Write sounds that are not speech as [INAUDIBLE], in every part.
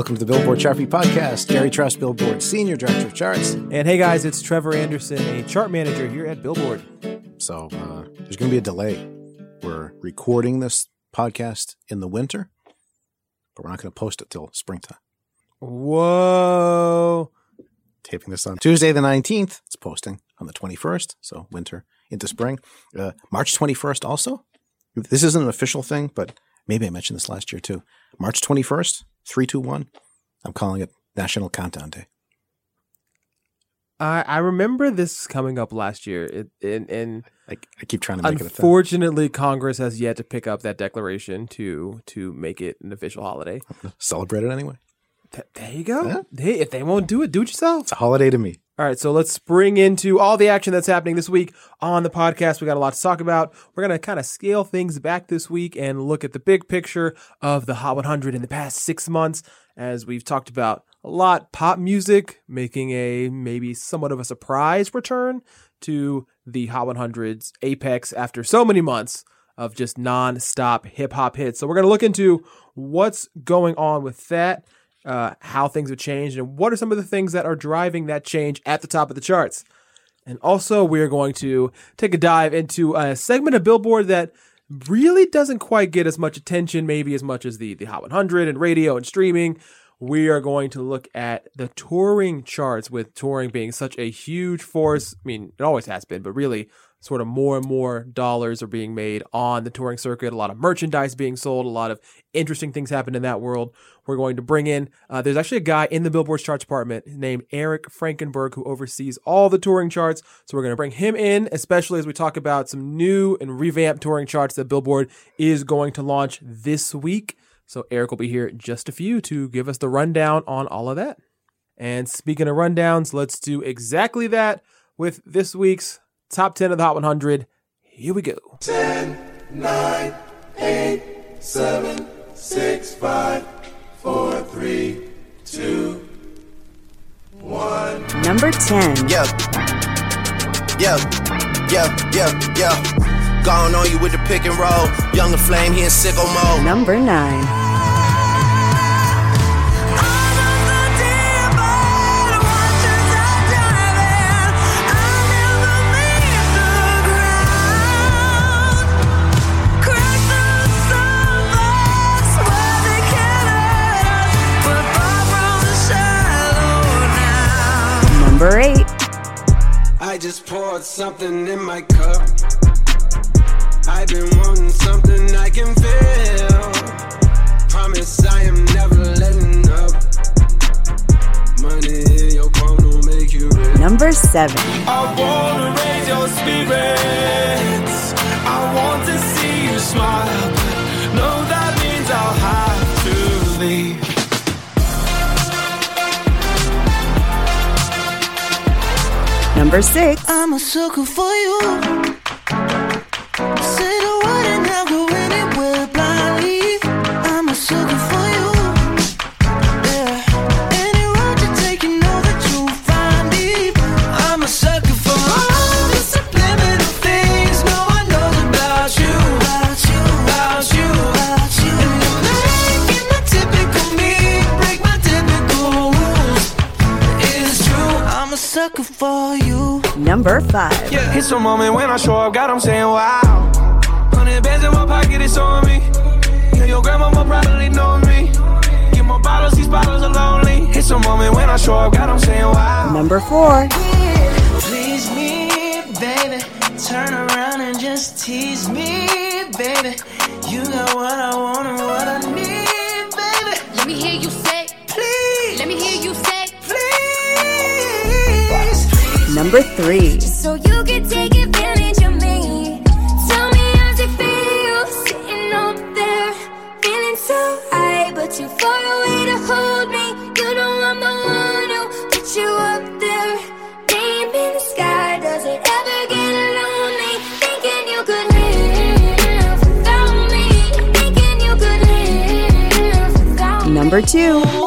Welcome to the Billboard Chart Beat Podcast. Gary Trust, Billboard Senior Director of Charts. And hey guys, it's Trevor Anderson, a chart manager here at Billboard. So uh, there's going to be a delay. We're recording this podcast in the winter, but we're not going to post it till springtime. Whoa. Taping this on Tuesday the 19th. It's posting on the 21st, so winter into spring. Uh, March 21st also. This isn't an official thing, but maybe I mentioned this last year too. March 21st, 321. I'm calling it National Countdown Day. I, I remember this coming up last year. It, and, and I, I keep trying to make it unfortunately, Congress has yet to pick up that declaration to to make it an official holiday. [LAUGHS] Celebrate it anyway. Th- there you go. Yeah. Hey, if they won't do it, do it yourself. It's a holiday to me. All right, so let's spring into all the action that's happening this week on the podcast. We got a lot to talk about. We're going to kind of scale things back this week and look at the big picture of the Hot 100 in the past six months. As we've talked about a lot, pop music making a maybe somewhat of a surprise return to the Hot 100's apex after so many months of just non-stop hip hop hits. So we're going to look into what's going on with that uh, how things have changed and what are some of the things that are driving that change at the top of the charts. And also, we're going to take a dive into a segment of Billboard that really doesn't quite get as much attention, maybe as much as the, the Hot 100 and radio and streaming. We are going to look at the touring charts, with touring being such a huge force. I mean, it always has been, but really, sort of more and more dollars are being made on the touring circuit. A lot of merchandise being sold, a lot of interesting things happen in that world. We're going to bring in, uh, there's actually a guy in the Billboard charts department named Eric Frankenberg who oversees all the touring charts. So we're going to bring him in, especially as we talk about some new and revamped touring charts that Billboard is going to launch this week. So Eric will be here in just a few to give us the rundown on all of that. And speaking of rundowns, let's do exactly that with this week's top 10 of the Hot 100. Here we go. 10, 9, 8, 7, 6, 5, 4, 3, 2, 1. Number 10. Yeah. Yeah. Yeah. Yeah. Yeah. Gone on you with the pick and roll. Young La Flame, he in sicko mode. Number 9. Number 8. I just poured something in my cup. I've been wanting something I can feel. Promise I am never letting up. Money in your palm don't make you rich. Number 7. I wanna raise your spirits. I want to see you smile. But no, that means I'll have to leave. Number 6. I'm a sucker for you. Number five. Yeah, it's a moment when I show up, God, I'm saying wow. Hundred bands in my pocket, it's on me. Yeah, your grandma will probably know me. Get more bottles, these bottles are lonely. It's a moment when I show up, God, I'm saying wow. Number four. Please me, baby. Turn around and just tease me, baby. You got what I want and what I Number three. so you can take advantage of me. Tell me how's it feel sitting up there, feeling so high, but too far away to hold me. You know I'm the one who put you up there, name in the sky. Does it ever get lonely? Thinking you could live without me. Thinking you could live without me. Number two.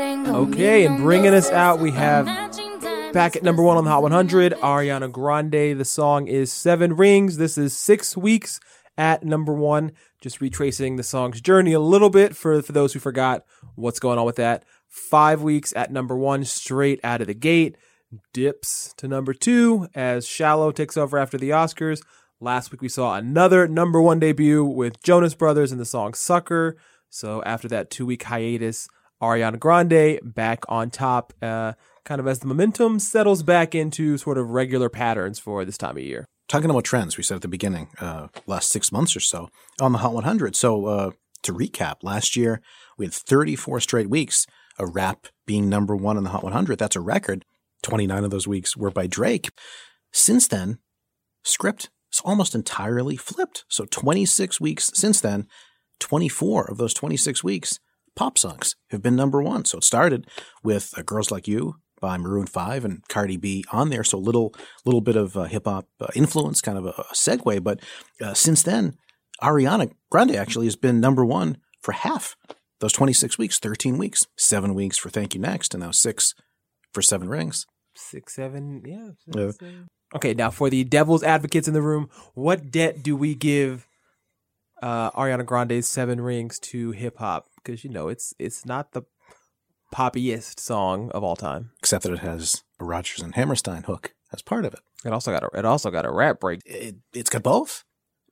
Ain't gonna Okay, and bringing us out, we have matching. Back at number one on the Hot 100, Ariana Grande. The song is Seven Rings. This is six weeks at number one. Just retracing the song's journey a little bit for, for those who forgot what's going on with that. Five weeks at number one, straight out of the gate. Dips to number two as Shallow takes over after the Oscars. Last week we saw another number one debut with Jonas Brothers and the song Sucker. So after that two week hiatus, Ariana Grande back on top, uh, kind of as the momentum settles back into sort of regular patterns for this time of year. Talking about trends, we said at the beginning, uh, last six months or so on the Hot 100. So uh, to recap, last year we had 34 straight weeks of rap being number one on the Hot 100. That's a record. 29 of those weeks were by Drake. Since then, script is almost entirely flipped. So 26 weeks since then, 24 of those 26 weeks, pop songs have been number one. So it started with uh, Girls Like You by Maroon 5 and Cardi B on there. So little little bit of uh, hip hop uh, influence, kind of a, a segue. But uh, since then, Ariana Grande actually has been number one for half those 26 weeks, 13 weeks, seven weeks for Thank You Next, and now six for Seven Rings. Six, seven, yeah. six, Yeah. seven. Okay, now for the devil's advocates in the room, what debt do we give uh, Ariana Grande's Seven Rings to hip hop? Because you know it's it's not the poppiest song of all time. Except that it has a Rodgers and Hammerstein hook as part of it. It also got a it also got a rap break. it it's got both.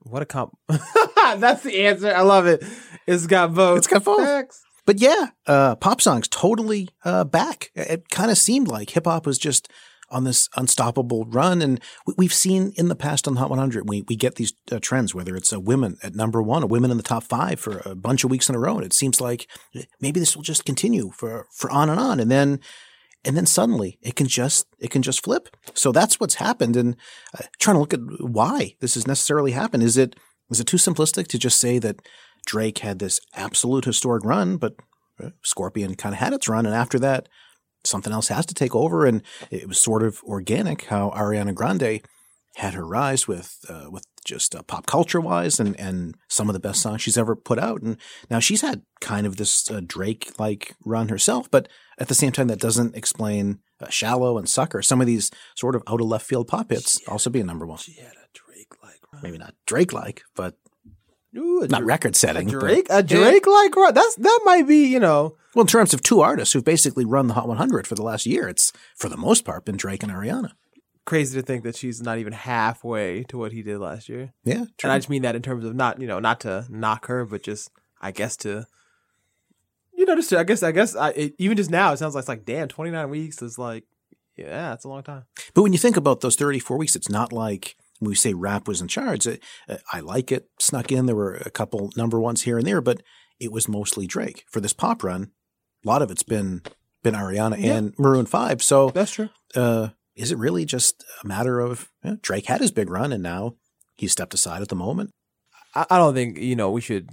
What a comp! [LAUGHS] That's the answer. I love it. It's got both. It's got both. Facts. But yeah, uh, pop songs totally uh, back. It, it kind of seemed like hip hop was just on this unstoppable run, and we, we've seen in the past on the Hot 100, we we get these uh, trends. Whether it's a women at number one, or women in the top five for a bunch of weeks in a row, and it seems like maybe this will just continue for for on and on, and then and then suddenly it can just it can just flip. So that's what's happened, and uh, trying to look at why this has necessarily happened. Is it it too simplistic to just say that Drake had this absolute historic run, but uh, Scorpion kind of had its run, and after that, something else has to take over, and it was sort of organic how Ariana Grande had her rise with uh, with just uh, pop culture wise, and and some of the best songs she's ever put out, and now she's had kind of this uh, Drake like run herself, but at the same time, that doesn't explain uh, "Shallow" and "Sucker." Some of these sort of out of left field pop hits also being number one. She had a Drake like Maybe not Drake like, but Ooh, not Dra- record a setting. but- Drake a Drake like run. that's that might be you know Well, in terms of two artists who've basically run the Hot 100 for the last year, it's for the most part been Drake and Ariana. Crazy to think that she's not even halfway to what he did last year. Yeah, And I just mean that in terms of not, you know, not to knock her, but just I guess to, you know, just to, I guess I guess I, it, even just now it sounds like it's like damn, twenty nine weeks is like, yeah, it's a long time. But when you think about those 34 weeks, it's not like when we say rap was in charge. It, uh, I like it snuck in. There were a couple number ones here and there, but it was mostly Drake for this pop run. A lot of it's been been Ariana Yeah. and Maroon Five. So That's true. uh, is it really just a matter of you know, Drake had his big run and now he's stepped aside at the moment? I, I don't think you know we should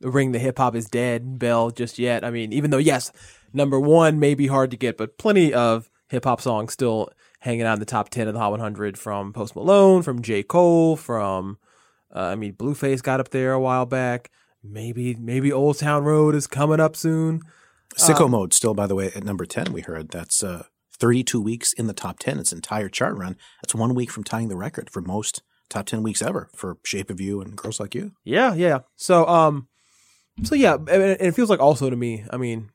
ring the hip hop is dead bell just yet. I mean, even though yes, number one may be hard to get, but plenty of hip hop songs still hanging out in the top 10 of the Hot 100 from Post Malone, from J. Cole, from, uh, I mean, Blueface got up there a while back. Maybe, maybe Old Town Road is coming up soon. Sicko Mode still, by the way, at number 10, we heard. That's uh, 32 weeks in the top 10, its entire chart run. That's one week from tying the record for most top 10 weeks ever for Shape of You and Girls Like You. Yeah, yeah. So, um, so yeah, and it feels like also to me. I mean,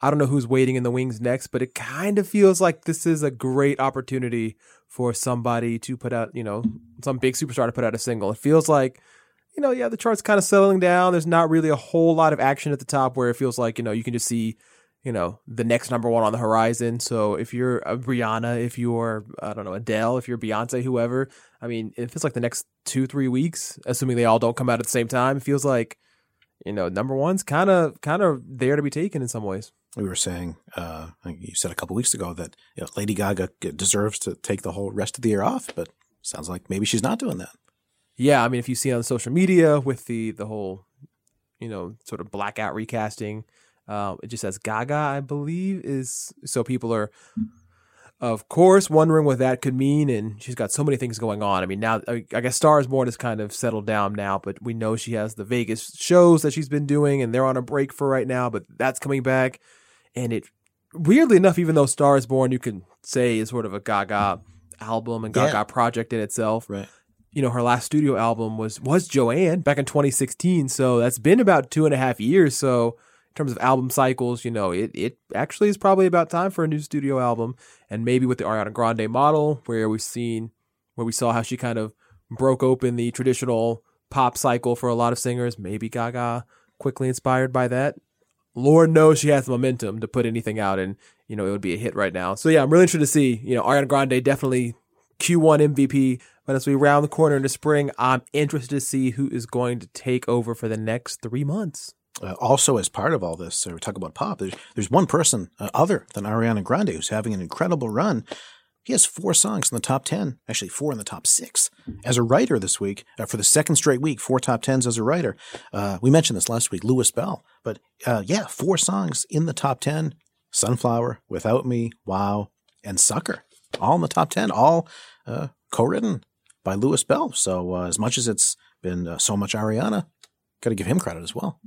I don't know who's waiting in the wings next, but it kind of feels like this is a great opportunity for somebody to put out, you know, some big superstar to put out a single. It feels like, you know, yeah, the chart's kind of settling down. There's not really a whole lot of action at the top where it feels like, you know, you can just see, you know, the next number one on the horizon. So if you're a Rihanna, if you're, I don't know, Adele, if you're Beyonce, whoever, I mean, if it's like the next two, three weeks, assuming they all don't come out at the same time, it feels like, you know, number one's kind of, kind of there to be taken in some ways. We were saying, uh, you said a couple weeks ago that you know, Lady Gaga deserves to take the whole rest of the year off, but sounds like maybe she's not doing that. Yeah, I mean, if you see on social media with the the whole, you know, sort of blackout recasting, uh, it just says Gaga, I believe, is so people are, of course, wondering what that could mean, and she's got so many things going on. I mean, now I guess Stars Born has kind of settled down now, but we know she has the Vegas shows that she's been doing, and they're on a break for right now, but that's coming back, and it weirdly enough, even though Stars Born you can say is sort of a Gaga album and Gaga Yeah. project in itself, Right. you know, her last studio album was was Joanne back in 2016. So that's been about two and a half years. So in terms of album cycles, you know, it it actually is probably about time for a new studio album. And maybe with the Ariana Grande model, where we've seen where we saw how she kind of broke open the traditional pop cycle for a lot of singers, maybe Gaga quickly inspired by that. Lord knows she has the momentum to put anything out and, you know, it would be a hit right now. So yeah, I'm really interested to see, you know, Ariana Grande definitely Q1 MVP. But as we round the corner into spring, I'm interested to see who is going to take over for the next three months. Uh, also, as part of all this, uh, we talk about pop. There's, there's one person uh, other than Ariana Grande who's having an incredible run. He has four songs in the top 10, actually, four in the top six. As a writer this week, uh, for the second straight week, four top 10s as a writer. Uh, we mentioned this last week, Louis Bell. But uh, yeah, four songs in the top 10 Sunflower, Without Me, Wow, and Sucker. All in the top 10, all uh, co written by Louis Bell. So, as much as it's been so much Ariana, got to give him credit as well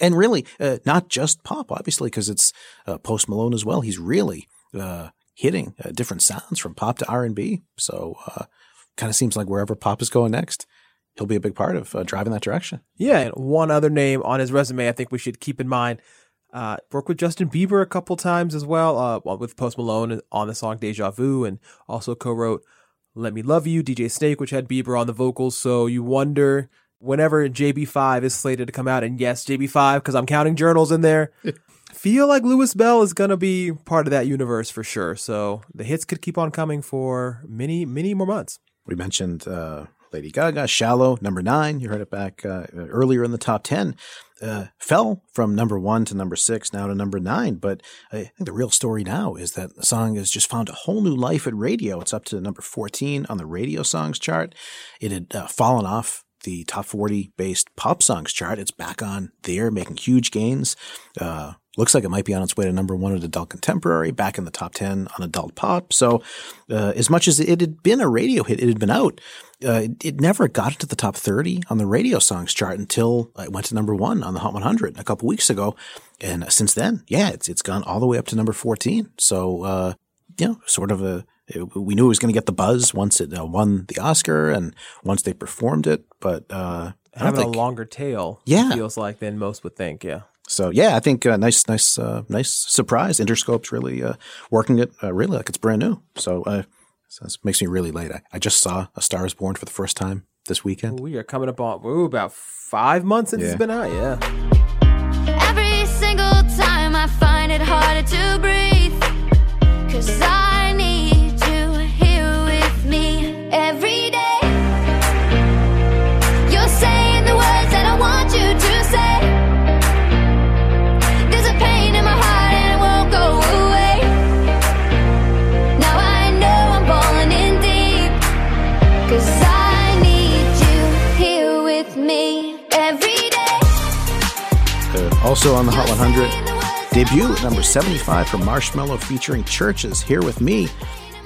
and really uh, not just pop, obviously, because it's uh, Post Malone as well. He's really uh, hitting uh, different sounds from pop to R and B. So uh, kind of seems like wherever pop is going next, he'll be a big part of uh, driving that direction. Yeah, and one other name on his resume I think we should keep in mind. Worked with Justin Bieber a couple times as well, with Post Malone on the song Deja Vu, and also co wrote Let Me Love You, DJ Snake, which had Bieber on the vocals. So you wonder whenever JB5 is slated to come out, and yes, JB5, because I'm counting journals in there, [LAUGHS] feel like Louis Bell is going to be part of that universe for sure. So the hits could keep on coming for many, many more months. We mentioned uh, Lady Gaga, Shallow, number nine. You heard it back uh, earlier in the top 10. Uh, fell from number one to number six, now to number nine. But I think the real story now is that the song has just found a whole new life at radio. It's up to number 14 on the radio songs chart. It had uh, fallen off the top 40 based pop songs chart. It's back on there, making huge gains. Uh, looks like it might be on its way to number one at adult contemporary, back in the top 10 on adult pop. So, uh, as much as it had been a radio hit, it had been out. Uh, it, it never got into the top 30 on the radio songs chart until it went to number one on the Hot 100 a couple weeks ago. And since then, yeah, it's, it's gone all the way up to number 14. So, uh, you know, sort of a, we knew it was going to get the buzz once it uh, won the Oscar and once they performed it, but uh, I Having think a longer tail, Yeah. feels like than most would think. Yeah. so. Yeah, I think uh, nice, nice, uh, nice surprise. Interscope's really uh, working it uh, really like it's brand new. So, uh, so this makes me really late. I, I just saw A Star Is Born for the first time this weekend. We are coming up on ooh, about five months since Yeah. it's been out. Yeah. Every single time I find it harder to breathe. Cause I also on the Hot 100, debut number 75 for Marshmello featuring CHVRCHES Here With Me.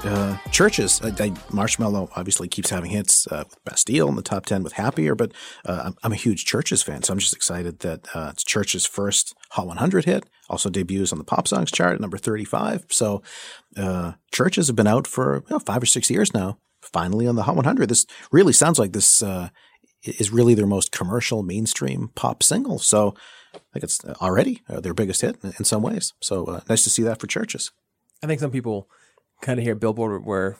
uh, CHVRCHES. I, I, Marshmello obviously keeps having hits uh, with Bastille in the top 10 with Happier, but uh, I'm, I'm, a huge CHVRCHES fan, so I'm just excited that uh, it's Church's first Hot 100 hit. Also debuts on the Pop Songs chart at number 35. So uh, CHVRCHES have been out for you know, five or six years now. Finally on the Hot 100. This really sounds like this uh, is really their most commercial mainstream pop single. So I think it's already their biggest hit in some ways. So nice to see that for CHVRCHES. I think some people kind of hear Billboard were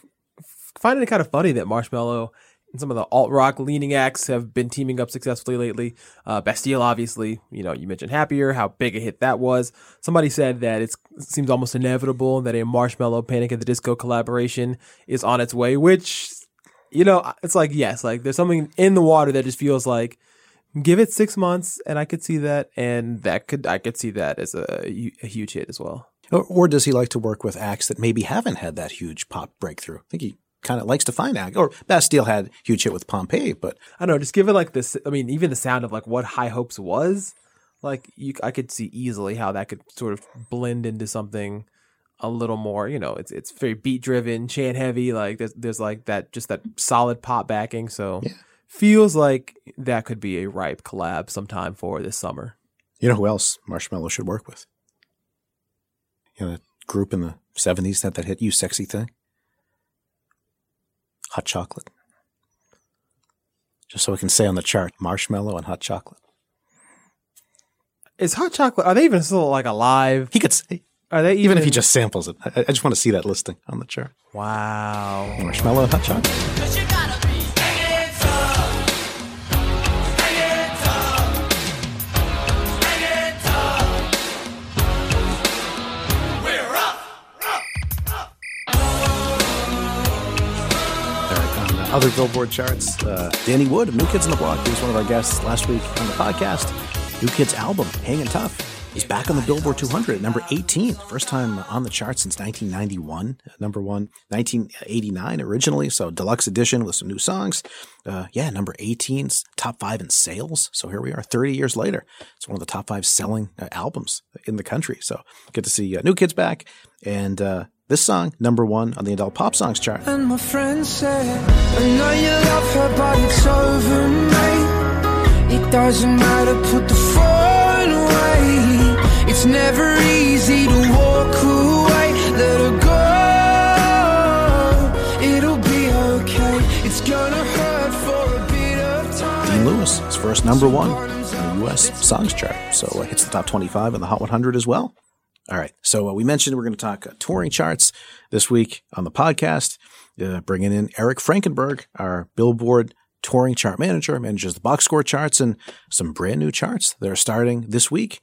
finding it kind of funny that Marshmello and some of the alt rock leaning acts have been teaming up successfully lately. Uh, Bastille, obviously, you know, you mentioned Happier, how big a hit that was. Somebody said that it seems almost inevitable that a Marshmello Panic at the Disco collaboration is on its way, which, you know, it's like, yes, like there's something in the water that just feels like give it six months and I could see that. And that could, I could see that as a, a huge hit as well. Or, or, does he like to work with acts that maybe haven't had that huge pop breakthrough? I think he kind of likes to find acts. Or Bastille had huge hit with Pompeii, but I don't know. Just given like this, I mean, even the sound of like what High Hopes was, like you, I could see easily how that could sort of blend into something a little more. You know, it's it's very beat driven, chant heavy. Like there's there's like that just that solid pop backing. So yeah. feels like that could be a ripe collab sometime for this summer. You know who else Marshmello should work with? you know, group in the 70s that, that hit you sexy thing? Hot chocolate. Just so I can say on the chart, Marshmello and hot chocolate. Is hot chocolate, are they even still like alive? He could say. Are they even, even if he just samples it? I, I just want to see that listing on the chart. Wow. Marshmello and hot chocolate. other Billboard charts. Uh, Danny Wood New Kids on the Block, he was one of our guests last week on the podcast. New Kids album, Hanging Tough. He's back on the Billboard 200 at number 18, first time on the chart since 1991. Number one, 1989 originally, so deluxe edition with some new songs. Uh, yeah, number 18, top five in sales. So here we are, 30 years later. It's one of the top five selling uh, albums in the country. So good to see uh, New Kids back. And uh, this song, number one on the adult pop songs chart. And my friend said, I know you love her, but it's over, mate. It doesn't matter, put the phone. It's never easy to walk away. Let her go. It'll be okay. It's gonna hurt for a bit of time. Dean Lewis, his first number one on the U.S. songs chart. So it hits the top 25 in the Hot 100 as well. All right. So uh, we mentioned we're going to talk uh, touring charts this week on the podcast, uh, bringing in Eric Frankenberg, our Billboard touring chart manager, manages the box score charts and some brand new charts that are starting this week.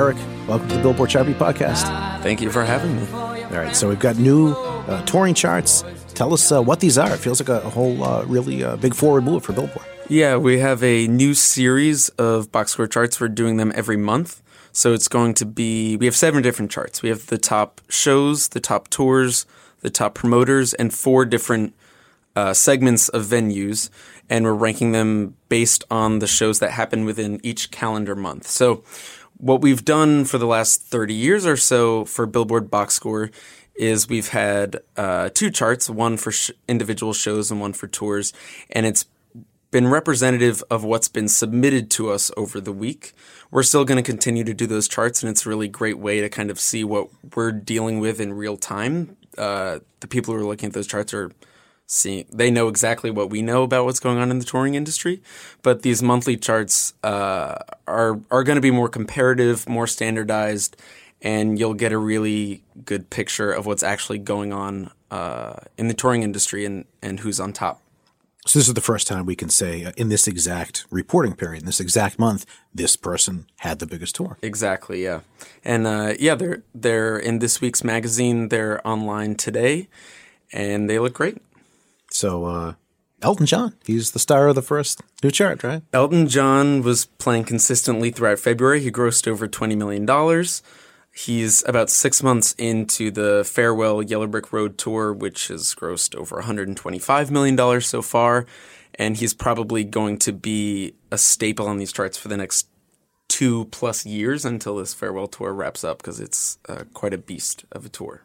Eric, welcome to the Billboard Chart Beat Podcast. Thank you for having me. All right, so we've got new uh, touring charts. Tell us uh, what these are. It feels like a, a whole uh, really uh, big forward move for Billboard. Yeah, we have a new series of box score charts. We're doing them every month. So it's going to be, we have seven different charts. We have the top shows, the top tours, the top promoters, and four different uh, segments of venues. And we're ranking them based on the shows that happen within each calendar month. So what we've done for the last 30 years or so for Billboard Box Score is we've had uh, two charts, one for sh- individual shows and one for tours, and it's been representative of what's been submitted to us over the week. We're still going to continue to do those charts, and it's a really great way to kind of see what we're dealing with in real time. Uh, the people who are looking at those charts are seeing they know exactly what we know about what's going on in the touring industry but these monthly charts uh, are are going to be more comparative more standardized and you'll get a really good picture of what's actually going on uh, in the touring industry and, and who's on top So this is the first time we can say uh, in this exact reporting period, in this exact month, this person had the biggest tour. Exactly, yeah. And uh, yeah, they're they're in this week's magazine. They're online today, and they look great. So uh, Elton John, he's the star of the first new chart, right? Elton John was playing consistently throughout February. He grossed over twenty million dollars. He's about six months into the Farewell Yellow Brick Road tour, which has grossed over $125 million so far. And he's probably going to be a staple on these charts for the next two plus years until this Farewell tour wraps up because it's uh, quite a beast of a tour.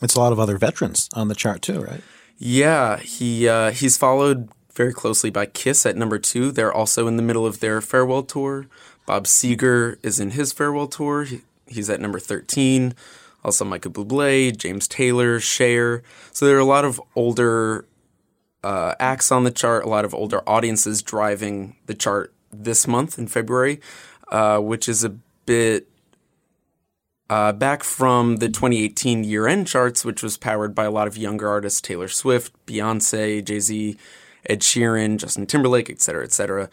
It's a lot of other veterans on the chart too, right? Yeah, he uh, he's followed very closely by Kiss at number two. They're also in the middle of their farewell tour. Bob Seger is in his farewell tour. He, he's at number thirteen. Also, Michael Bublé, James Taylor, Cher. So there are a lot of older uh, acts on the chart. A lot of older audiences driving the chart this month in February, uh, which is a bit uh, back from the 2018 year end charts, which was powered by a lot of younger artists Taylor Swift, Beyonce, Jay Z, Ed Sheeran, Justin Timberlake, et cetera, et cetera.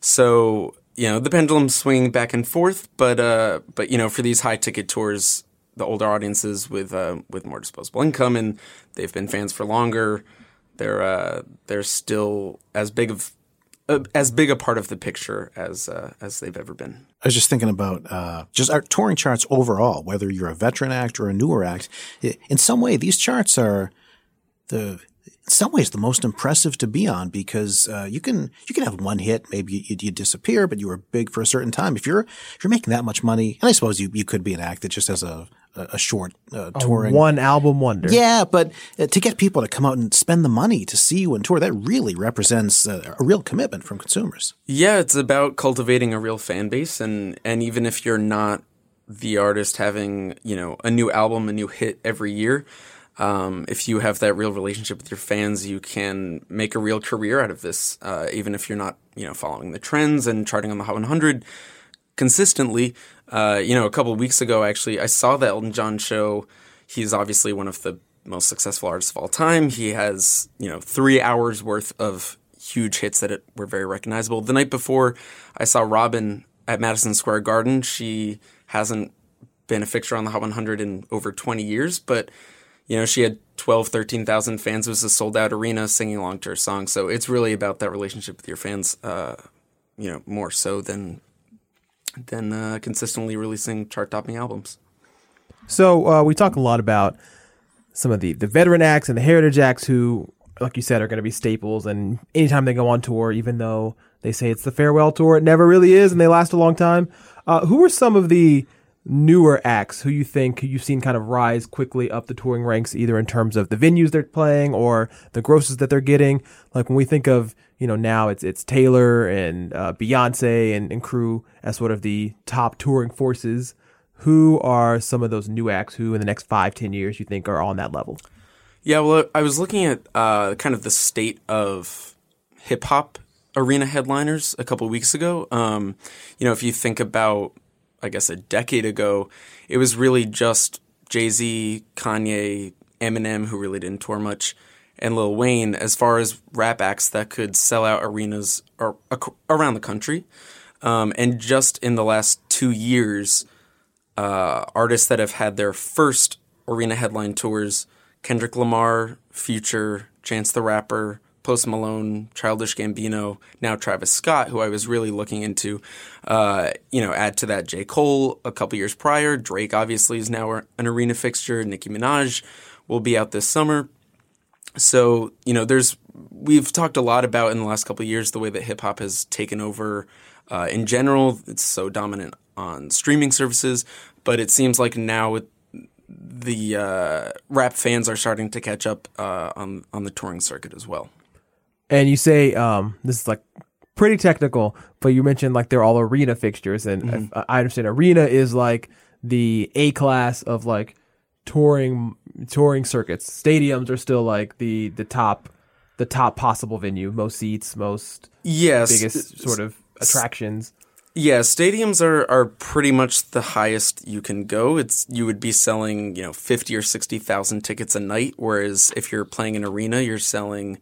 So, you know, the pendulum's swinging back and forth, but, uh, but you know, for these high ticket tours, the older audiences with, uh, with more disposable income and they've been fans for longer, they're, uh, they're still as big of uh, as big a part of the picture as uh, as they've ever been. I was just thinking about uh, just our touring charts overall, whether you're a veteran act or a newer act. In some way, these charts are the in some ways the most impressive to be on because uh, you can you can have one hit, maybe you, you, disappear, but you were big for a certain time. If you're if you're making that much money, and I suppose you you could be an act that just has a a short uh, touring a one album wonder. Yeah, but uh, to get people to come out and spend the money to see you and tour, that really represents uh, a real commitment from consumers. Yeah, it's about cultivating a real fan base, and and even if you're not the artist having you know a new album, a new hit every year. Um, if you have that real relationship with your fans, you can make a real career out of this, uh, even if you're not, you know, following the trends and charting on the Hot 100 consistently. Uh, you know, a couple of weeks ago, actually, I saw the Elton John show. He's obviously one of the most successful artists of all time. He has, you know, three hours worth of huge hits that it, were very recognizable. The night before, I saw Robyn at Madison Square Garden. She hasn't been a fixture on the Hot 100 in over 20 years, but you know, she had 12, 13,000 fans. It was a sold out arena singing along to her song. So it's really about that relationship with your fans, uh, you know, more so than than uh, consistently releasing chart topping albums. So uh, we talk a lot about some of the the veteran acts and the heritage acts who, like you said, are going to be staples. And anytime they go on tour, even though they say it's the farewell tour, it never really is, and they last a long time. Uh, who are some of the newer acts who you think you've seen kind of rise quickly up the touring ranks, either in terms of the venues they're playing or the grosses that they're getting? Like when we think of, you know, now it's it's Taylor and uh, Beyonce and, and crew as sort of the top touring forces. Who are some of those new acts who, in the next five, ten years, you think are on that level? Yeah, well, I was looking at uh, kind of the state of hip hop arena headliners a couple weeks ago. Um, you know, if you think about I guess a decade ago, it was really just Jay Z, Kanye, Eminem, who really didn't tour much, and Lil Wayne as far as rap acts that could sell out arenas around the country. Um, and just in the last two years, uh, artists that have had their first arena headline tours Kendrick Lamar, Future, Chance the Rapper, Post Malone, Childish Gambino, now Travis Scott, who I was really looking into. Uh, you know, add to that J. Cole a couple years prior. Drake obviously is now an arena fixture. Nicki Minaj will be out this summer. So, you know, there's we've talked a lot about in the last couple years the way that hip hop has taken over uh, in general. It's so dominant on streaming services, but it seems like now with the uh, rap fans are starting to catch up uh, on on the touring circuit as well. And you say um, this is like pretty technical, but you mentioned like they're all arena fixtures, and Mhm. I, I understand arena is like the A class of like touring touring circuits. Stadiums are still like the the top the top possible venue, most seats, most Yes. biggest sort of attractions. Yeah, stadiums are, are pretty much the highest you can go. It's you would be selling you know fifty or sixty thousand tickets a night, whereas if you're playing an arena, you're selling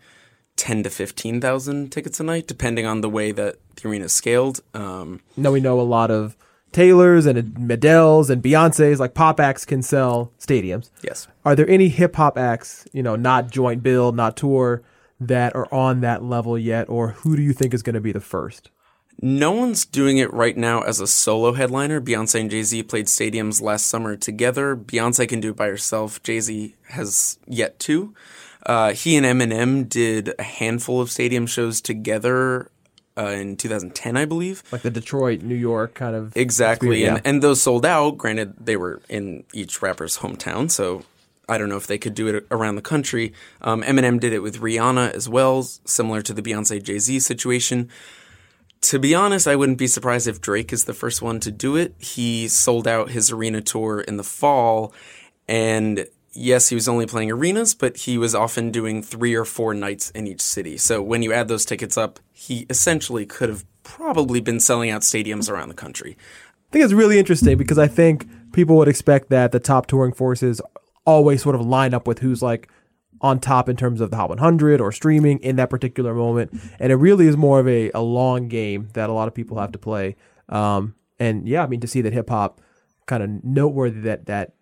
ten to fifteen thousand tickets a night, depending on the way that the arena is scaled. Um, Now we know a lot of Taylors and Medells and Beyonces, like pop acts, can sell stadiums. Yes. Are there any hip hop acts, you know, not joint build, not tour, that are on that level yet, or who do you think is going to be the first? No one's doing it right now as a solo headliner. Beyonce and Jay Z played stadiums last summer together. Beyonce can do it by herself. Jay Z has yet to. Uh, he and Eminem did a handful of stadium shows together uh, in 2010, I believe. Like the Detroit, New York kind of Exactly, and and those sold out. Granted, they were in each rapper's hometown, so I don't know if they could do it around the country. Um, Eminem did it with Rihanna as well, similar to the Beyonce Jay Z situation. To be honest, I wouldn't be surprised if Drake is the first one to do it. He sold out his arena tour in the fall, and yes, he was only playing arenas, but he was often doing three or four nights in each city. So when you add those tickets up, he essentially could have probably been selling out stadiums around the country. I think it's really interesting because I think people would expect that the top touring forces always sort of line up with who's like on top in terms of the Hot 100 or streaming in that particular moment. And it really is more of a, a long game that a lot of people have to play. Um, and yeah, I mean, to see that hip hop kind of noteworthy that, that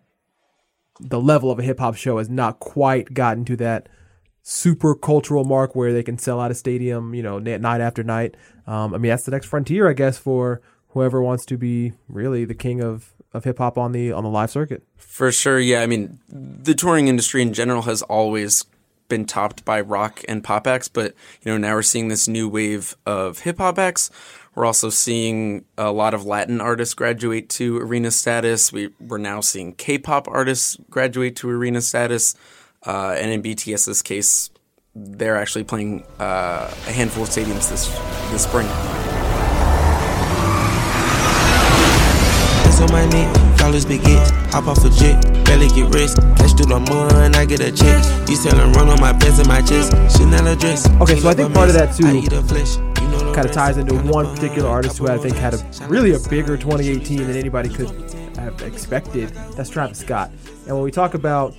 the level of a hip hop show has not quite gotten to that super cultural mark where they can sell out a stadium, you know, night after night. Um, I mean, that's the next frontier, I guess, for whoever wants to be really the king of, of hip hop on the on the live circuit. For sure, yeah. I mean, the touring industry in general has always been topped by rock and pop acts, but you know now we're seeing this new wave of hip hop acts. We're also seeing a lot of Latin artists graduate to arena status. We we're now seeing K-pop artists graduate to arena status, uh, and in BTS's case, they're actually playing uh, a handful of stadiums this this spring. Hands on my neck, dollars big hits. Hop off a jet, barely get rest. Cash through the mud, I get a check. You selling run on my pants and my chest. Chanel a dress. Okay, so I think part of that too I eat a flesh. kind of ties into one particular artist who I think had a really a bigger 2018 than anybody could have expected. That's Travis Scott. And when we talk about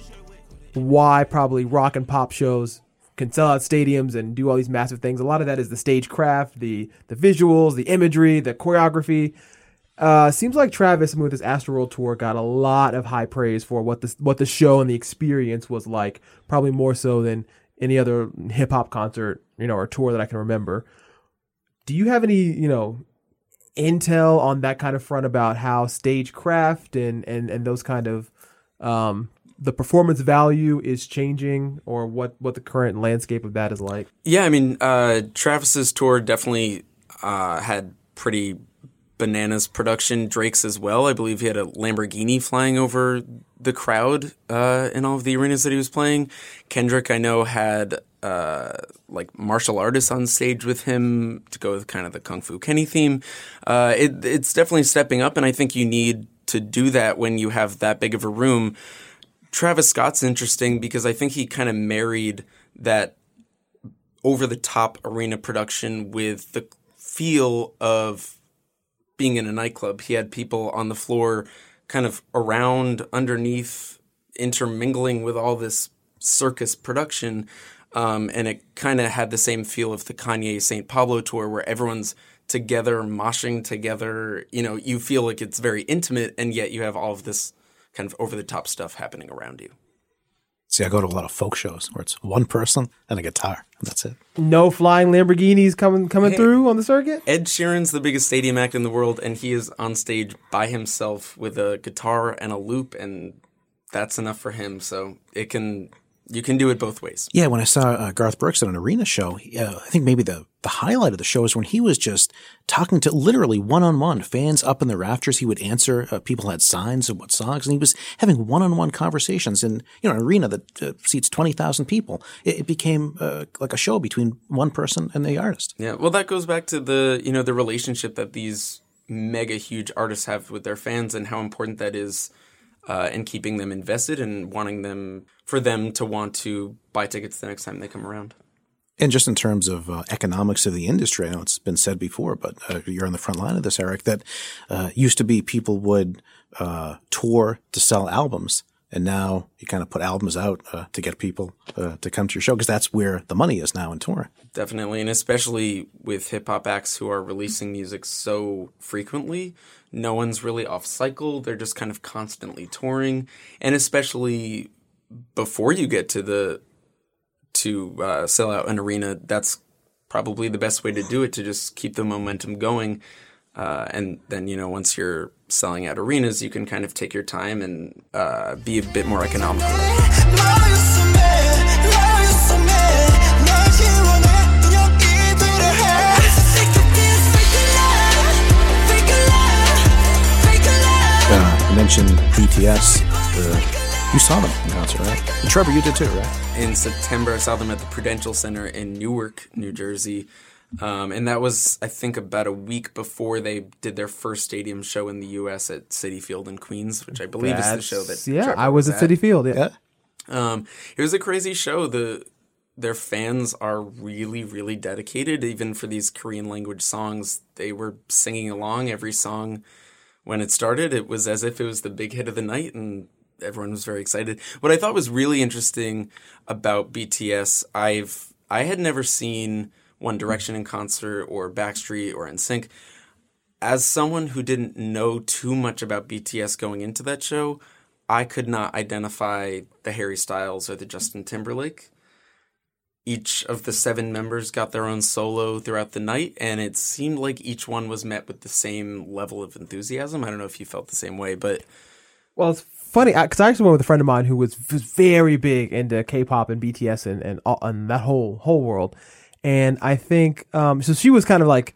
why probably rock and pop shows can sell out stadiums and do all these massive things, a lot of that is the stagecraft, the the visuals, the imagery, the choreography. Uh, seems like Travis with his Astroworld tour got a lot of high praise for what the what the show and the experience was like. Probably more so than any other hip hop concert, you know, or tour that I can remember. Do you have any, you know, intel on that kind of front about how stagecraft and and and those kind of um, the performance value is changing, or what what the current landscape of that is like? Yeah, I mean, uh, Travis's tour definitely uh, had pretty bananas production. Drake's as well. I believe he had a Lamborghini flying over the crowd uh, in all of the arenas that he was playing. Kendrick, I know, had uh, like martial artists on stage with him to go with kind of the Kung Fu Kenny theme. Uh, it, it's definitely stepping up, and I think you need to do that when you have that big of a room. Travis Scott's interesting because I think he kind of married that over the top arena production with the feel of being in a nightclub. He had people on the floor kind of around, underneath, intermingling with all this circus production. Um, and it kind of had the same feel of the Kanye St. Pablo tour where everyone's together, moshing together. You know, you feel like it's very intimate, and yet you have all of this kind of over the top stuff happening around you. See, I go to a lot of folk shows where it's one person and a guitar, and that's it. No flying Lamborghinis coming coming Hey. through on the circuit. Ed Sheeran's the biggest stadium act in the world, and he is on stage by himself with a guitar and a loop, and that's enough for him. So it can you can do it both ways. Yeah, when I saw uh, Garth Brooks at an arena show, uh, I think maybe the, the highlight of the show is when he was just talking to literally one on one fans up in the rafters. He would answer. Uh, people had signs of what songs, and he was having one on one conversations in you know an arena that uh, seats twenty thousand people. It, it became uh, like a show between one person and the artist. Yeah, well, that goes back to the you know the relationship that these mega huge artists have with their fans, and how important that is uh, in keeping them invested and wanting them for them to want to buy tickets the next time they come around. And just in terms of uh, economics of the industry, I know it's been said before, but uh, you're on the front line of this, Eric. That uh, used to be people would uh, tour to sell albums, and now you kind of put albums out uh, to get people uh, to come to your show because that's where the money is now in touring. Definitely, and especially with hip hop acts who are releasing music so frequently, no one's really off cycle. They're just kind of constantly touring, and especially before you get to the to uh, sell out an arena, that's probably the best way to do it to just keep the momentum going. Uh, and then you know once you're selling out arenas, you can kind of take your time and uh, be a bit more economical. Uh, you mentioned BTS. Uh, you saw them in concert, right? And Trevor, you did too, right? in September. I saw them at the Prudential Center in Newark, New Jersey. Um, and that was, I think, about a week before they did their first stadium show in the U.S. at Citi Field in Queens, which I believe is the show that. Yeah, Trevor I was at Citi Field. Yeah. Um, it was a crazy show. The their fans are really, really dedicated. Even for these Korean language songs, they were singing along every song when it started. It was as if it was the big hit of the night, and everyone was very excited. What I thought was really interesting about BTS, I've I had never seen One Direction in concert or Backstreet or NSYNC. As someone who didn't know too much about BTS going into that show, I could not identify the Harry Styles or the Justin Timberlake. Each of the seven members got their own solo throughout the night, and it seemed like each one was met with the same level of enthusiasm. I don't know if you felt the same way, but Well, it's funny uh, because I actually went with a friend of mine who was, was very big into K-pop and BTS and and, all, and that whole whole world, and I think um, so. She was kind of like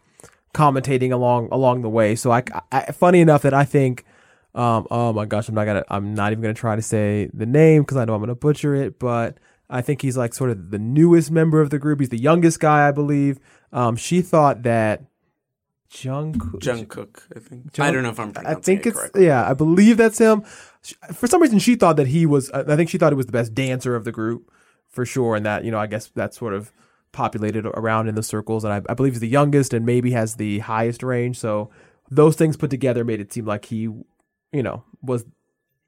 commentating along along the way. So I, I funny enough that I think. Um, oh my gosh, I'm not gonna. I'm not even gonna try to say the name because I know I'm gonna butcher it. But I think he's like sort of the newest member of the group. He's the youngest guy, I believe. Um, she thought that Jungkook. Jungkook, I think. Jung- I don't know if I'm I think it it's correctly. yeah. I believe that's him. She- For some reason, she thought that he was. I think she thought he was the best dancer of the group for sure, and that you know, I guess that sort of populated around in the circles. And I, I believe he's the youngest and maybe has the highest range. So those things put together made it seem like he, you know, was.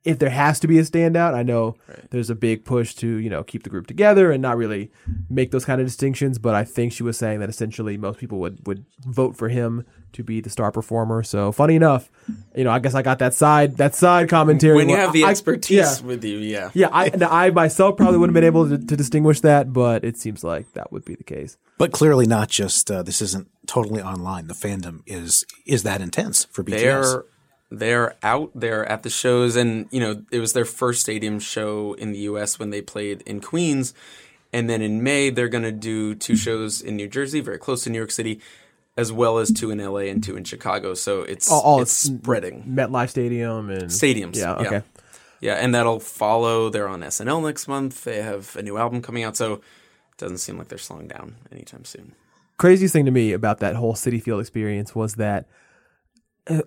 If there has to be a standout, I know there's a big push to you know keep the group together and not really make those kind of distinctions. But I think she was saying that essentially most people would would vote for him to be the star performer. So funny enough, you know, I guess I got that side that side commentary. When you have the I- expertise yeah. with you, yeah. Yeah, I, now, I myself probably wouldn't have been able to, to distinguish that, but it seems like that would be the case. But clearly not just uh, this isn't totally online. The fandom is is that intense for BTS. They're they're out there at the shows, and you know it was their first stadium show in the U.S. when they played in Queens, and then in May they're going to do two shows in New Jersey, very close to New York City, as well as two in L.A. and two in Chicago. So it's All, all it's spreading. MetLife Stadium and Stadiums, Yeah, okay. yeah, and that'll follow. They're on SNL next month. They have a new album coming out, so it doesn't seem like they're slowing down anytime soon. craziest thing to me about that whole Citi Field experience was that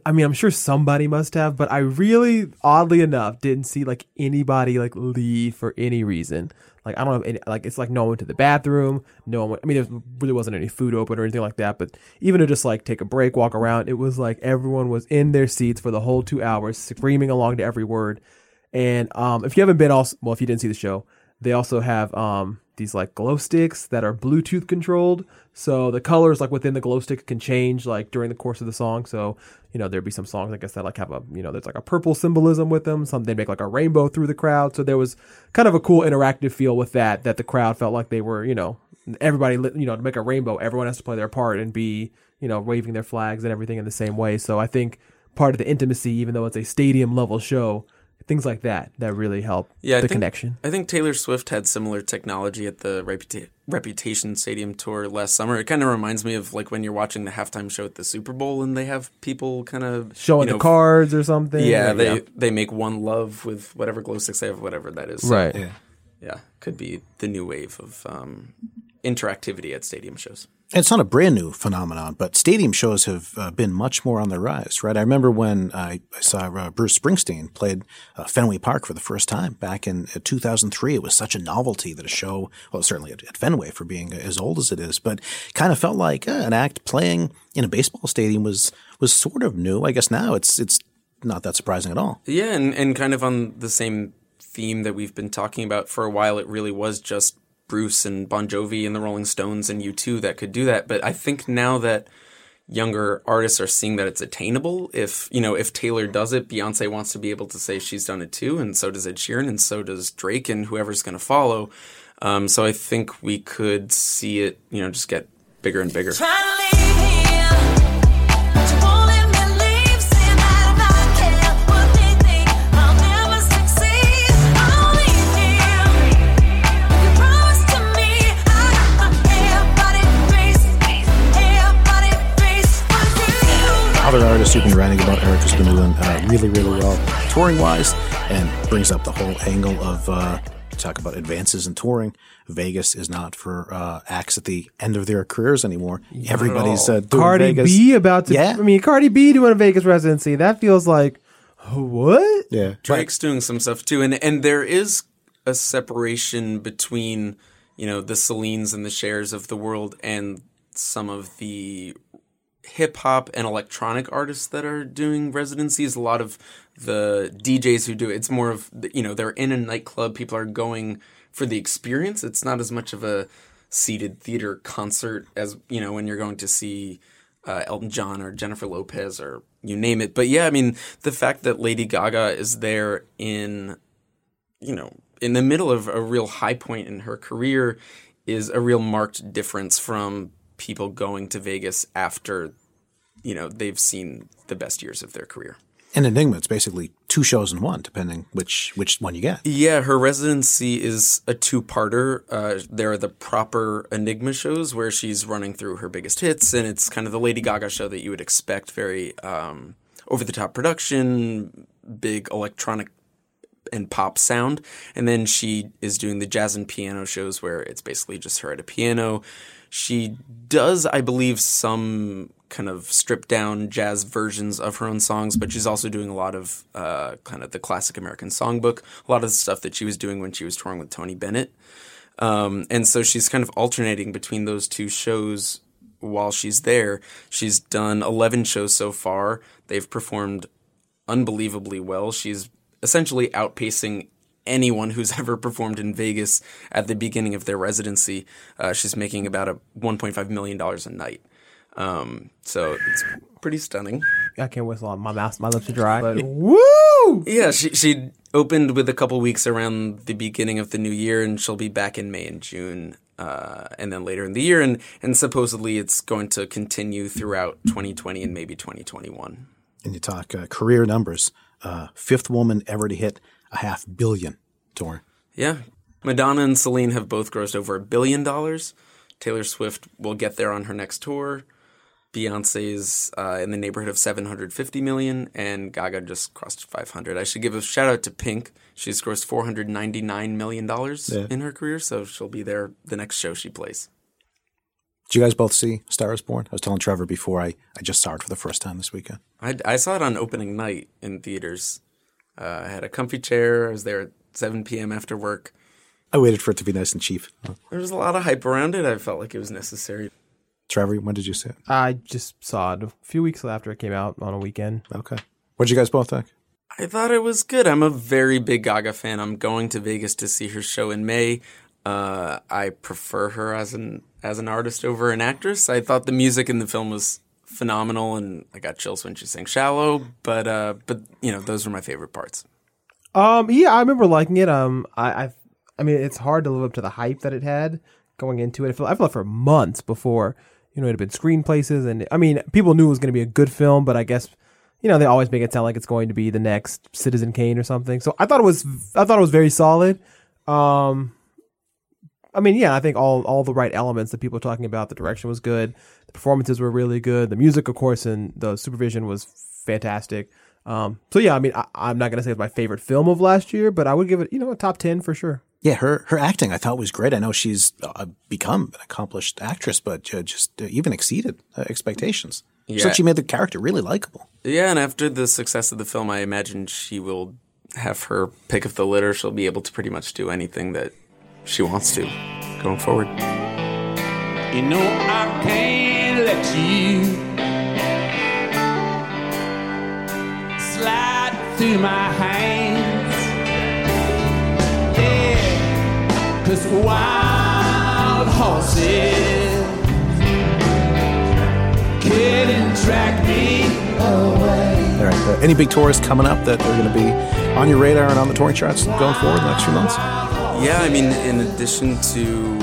I mean, I'm sure somebody must have, but I really, oddly enough, didn't see like anybody like leave for any reason. Like I don't know, any, like it's like no one went to the bathroom, no one. Went, I mean, there really wasn't any food open or anything like that. But even to just like take a break, walk around, it was like everyone was in their seats for the whole two hours, screaming along to every word. And um, if you haven't been also, well, if you didn't see the show, They also have um, these like glow sticks that are Bluetooth controlled. So the colors like within the glow stick can change like during the course of the song. So you know there'd be some songs I guess that like have a you know there's like a purple symbolism with them. Some they make like a rainbow through the crowd. So there was kind of a cool interactive feel with that. That the crowd felt like they were you know everybody you know to make a rainbow everyone has to play their part and be you know waving their flags and everything in the same way. So I think part of the intimacy, even though it's a stadium level show, things like that that really help Yeah, I the think, connection. I think Taylor Swift had similar technology at the Reputa- Reputation Stadium tour last summer. It kind of reminds me of like when you're watching the halftime show at the Super Bowl and they have people kind of Showing you the cards or something. Yeah, or- they they make one love with whatever glow sticks they have, whatever that is. Right. Yeah. Yeah, could be the new wave of um, interactivity at stadium shows. It's not a brand new phenomenon, but stadium shows have uh, been much more on the rise, right? I remember when I, I saw uh, Bruce Springsteen played uh, Fenway Park for the first time back in uh, 2003. It was such a novelty that a show, well, certainly at, at Fenway for being as old as it is, but kind of felt like uh, an act playing in a baseball stadium was was sort of new. I guess now it's it's not that surprising at all. Yeah, and, and kind of on the same theme that we've been talking about for a while, it really was just Bruce and Bon Jovi and the Rolling Stones and U2 that could do that. But I think now that younger artists are seeing that it's attainable, if you know, if Taylor does it, Beyonce wants to be able to say she's done it too, and so does Ed Sheeran, and so does Drake, and whoever's going to follow. Um, so I think we could see it, you know, just get bigger and bigger. Other artists who've been writing about Eric has been doing uh, really, really well touring wise and brings up the whole angle of uh, talk about advances in touring. Vegas is not for uh, acts at the end of their careers anymore. Everybody's uh, doing Cardi Vegas. B about to. Yeah. I mean, Cardi B doing a Vegas residency. That feels like what? Yeah. Drake's doing some stuff too, and and there is a separation between you know the Celines and the Chers of the world and some of the hip hop and electronic artists that are doing residencies. A lot of the DJs who do it, it's more of you know they're in a nightclub. People are going for the experience. It's not as much of a seated theater concert as you know when you're going to see uh, Elton John or Jennifer Lopez or you name it. But yeah, I mean the fact that Lady Gaga is there in you know in the middle of a real high point in her career is a real marked difference from people going to Vegas after you know they've seen the best years of their career. And Enigma, it's basically two shows in one, depending which which one you get. Yeah, her residency is a two-parter. Uh, there are the proper Enigma shows where she's running through her biggest hits, and it's kind of the Lady Gaga show that you would expect, very um, over-the-top production, big electronic and pop sound. And then she is doing the jazz and piano shows where it's basically just her at a piano. She does, I believe, some kind of stripped down jazz versions of her own songs, but she's also doing a lot of uh, kind of the classic American songbook, a lot of the stuff that she was doing when she was touring with Tony Bennett. Um, and so she's kind of alternating between those two shows while she's there. She's done 11 shows so far. They've performed unbelievably well. She's essentially outpacing anyone who's [LAUGHS] ever performed in Vegas at the beginning of their residency. Uh, she's making about a 1.5 million dollars a night. Um, so it's pretty stunning. I can't whistle on my mouth. My lips are dry. But [LAUGHS] woo! Yeah, she she opened with a couple weeks around the beginning of the new year, and she'll be back in May and June, uh, and then later in the year, and and supposedly it's going to continue throughout 2020 and maybe 2021. And you talk uh, career numbers. Uh, fifth woman ever to hit a half billion touring. Yeah, Madonna and Celine have both grossed over a billion dollars. Taylor Swift will get there on her next tour. Beyonce's uh, in the neighborhood of 750 million, and Gaga just crossed 500. I should give a shout out to Pink. She's grossed 499 million dollars Yeah. in her career, so she'll be there the next show she plays. Did you guys both see Star is Born? I was telling Trevor before I, I just saw it for the first time this weekend. I, I saw it on opening night in theaters. Uh, I had a comfy chair. I was there at 7 p.m. after work. I waited for it to be nice and cheap. There was a lot of hype around it. I felt like it was necessary. Trevor, when did you see it? I just saw it a few weeks after it came out on a weekend. Okay. What did you guys both think? I thought it was good. I'm a very big Gaga fan. I'm going to Vegas to see her show in May. Uh, I prefer her as an as an artist over an actress. I thought the music in the film was phenomenal, and I got chills when she sang "Shallow." But uh, but you know, those were my favorite parts. Um, yeah, I remember liking it. Um, I, I, I mean, it's hard to live up to the hype that it had going into it. I felt, I felt for months before, you know, it had been screen places, and I mean, people knew it was going to be a good film, but I guess, you know, they always make it sound like it's going to be the next Citizen Kane or something. So I thought it was, I thought it was very solid. Um, I mean, yeah, I think all all the right elements that people are talking about. The direction was good, the performances were really good, the music, of course, and the supervision was fantastic. Um, so yeah, I mean, I, I'm not gonna say it's my favorite film of last year, but I would give it, you know, a top ten for sure. Yeah, her her acting I thought was great. I know she's uh, become an accomplished actress, but uh, just uh, even exceeded uh, expectations. Yeah. So she made the character really likable. Yeah, and after the success of the film, I imagine she will have her pick of the litter. She'll be able to pretty much do anything that she wants to going forward. You know I can't let you slide through my hands. Cause wild horses couldn't track me away. All right. Uh, any big tours coming up that are going to be on your radar and on the touring charts going forward in the next few months? Yeah, I mean, in addition to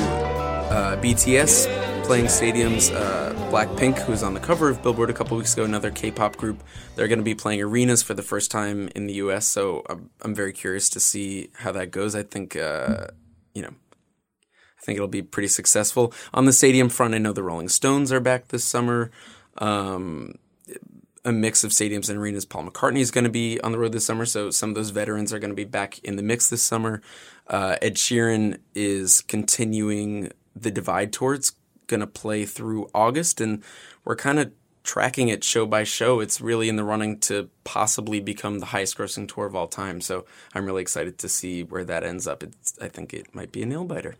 uh, BTS playing stadiums, uh, Blackpink, who was on the cover of Billboard a couple weeks ago, another K-pop group, they're going to be playing arenas for the first time in the U.S. So I'm, I'm very curious to see how that goes. I think, uh, you know, I think it'll be pretty successful. On the stadium front, I know the Rolling Stones are back this summer. Um, a mix of stadiums and arenas. Paul McCartney is going to be on the road this summer, so some of those veterans are going to be back in the mix this summer. Uh, Ed Sheeran is continuing the Divide tour. It's going to play through August, and we're kind of tracking it show by show. It's really in the running to possibly become the highest grossing tour of all time. So I'm really excited to see where that ends up. It's, I think it might be a nail biter.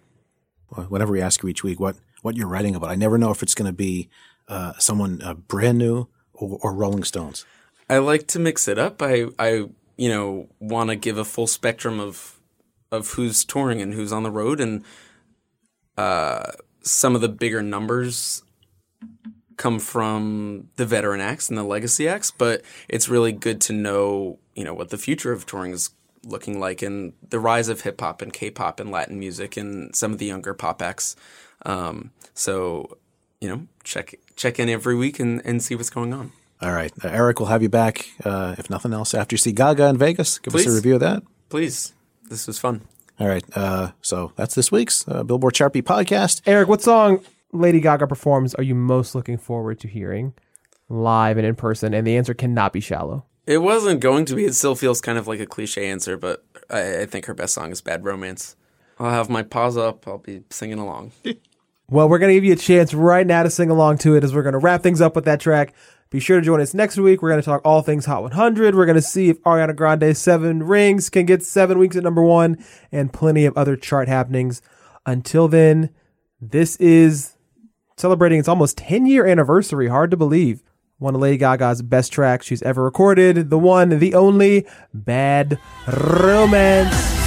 Well, whenever we ask you each week what, what you're writing about, I never know if it's going to be uh, someone uh, brand new or, or Rolling Stones. I like to mix it up. I, I you know, want to give a full spectrum of of who's touring and who's on the road, and uh, some of the bigger numbers come from the veteran acts and the legacy acts. But it's really good to know, you know, what the future of touring is looking like, and the rise of hip hop and K-pop and Latin music, and some of the younger pop acts. Um, so, you know, check check in every week and, and see what's going on. All right. Uh, Eric, we'll have you back, uh, if nothing else, after you see Gaga in Vegas. Give Please. us a review of that. Please. This was fun. All right. Uh, so that's this week's uh, Billboard Chart Beat podcast. Eric, what song Lady Gaga performs are you most looking forward to hearing live and in person? And the answer cannot be shallow. It wasn't going to be. It still feels kind of like a cliche answer, but I, I think her best song is Bad Romance. I'll have my paws up. I'll be singing along. [LAUGHS] Well, we're going to give you a chance right now to sing along to it as we're going to wrap things up with that track. Be sure to join us next week. We're going to talk all things Hot 100. We're going to see if Ariana Grande's Seven Rings can get seven weeks at number one and plenty of other chart happenings. Until then, this is celebrating its almost 10 year anniversary. Hard to believe. One of Lady Gaga's best tracks she's ever recorded. The one, the only, Bad Romance.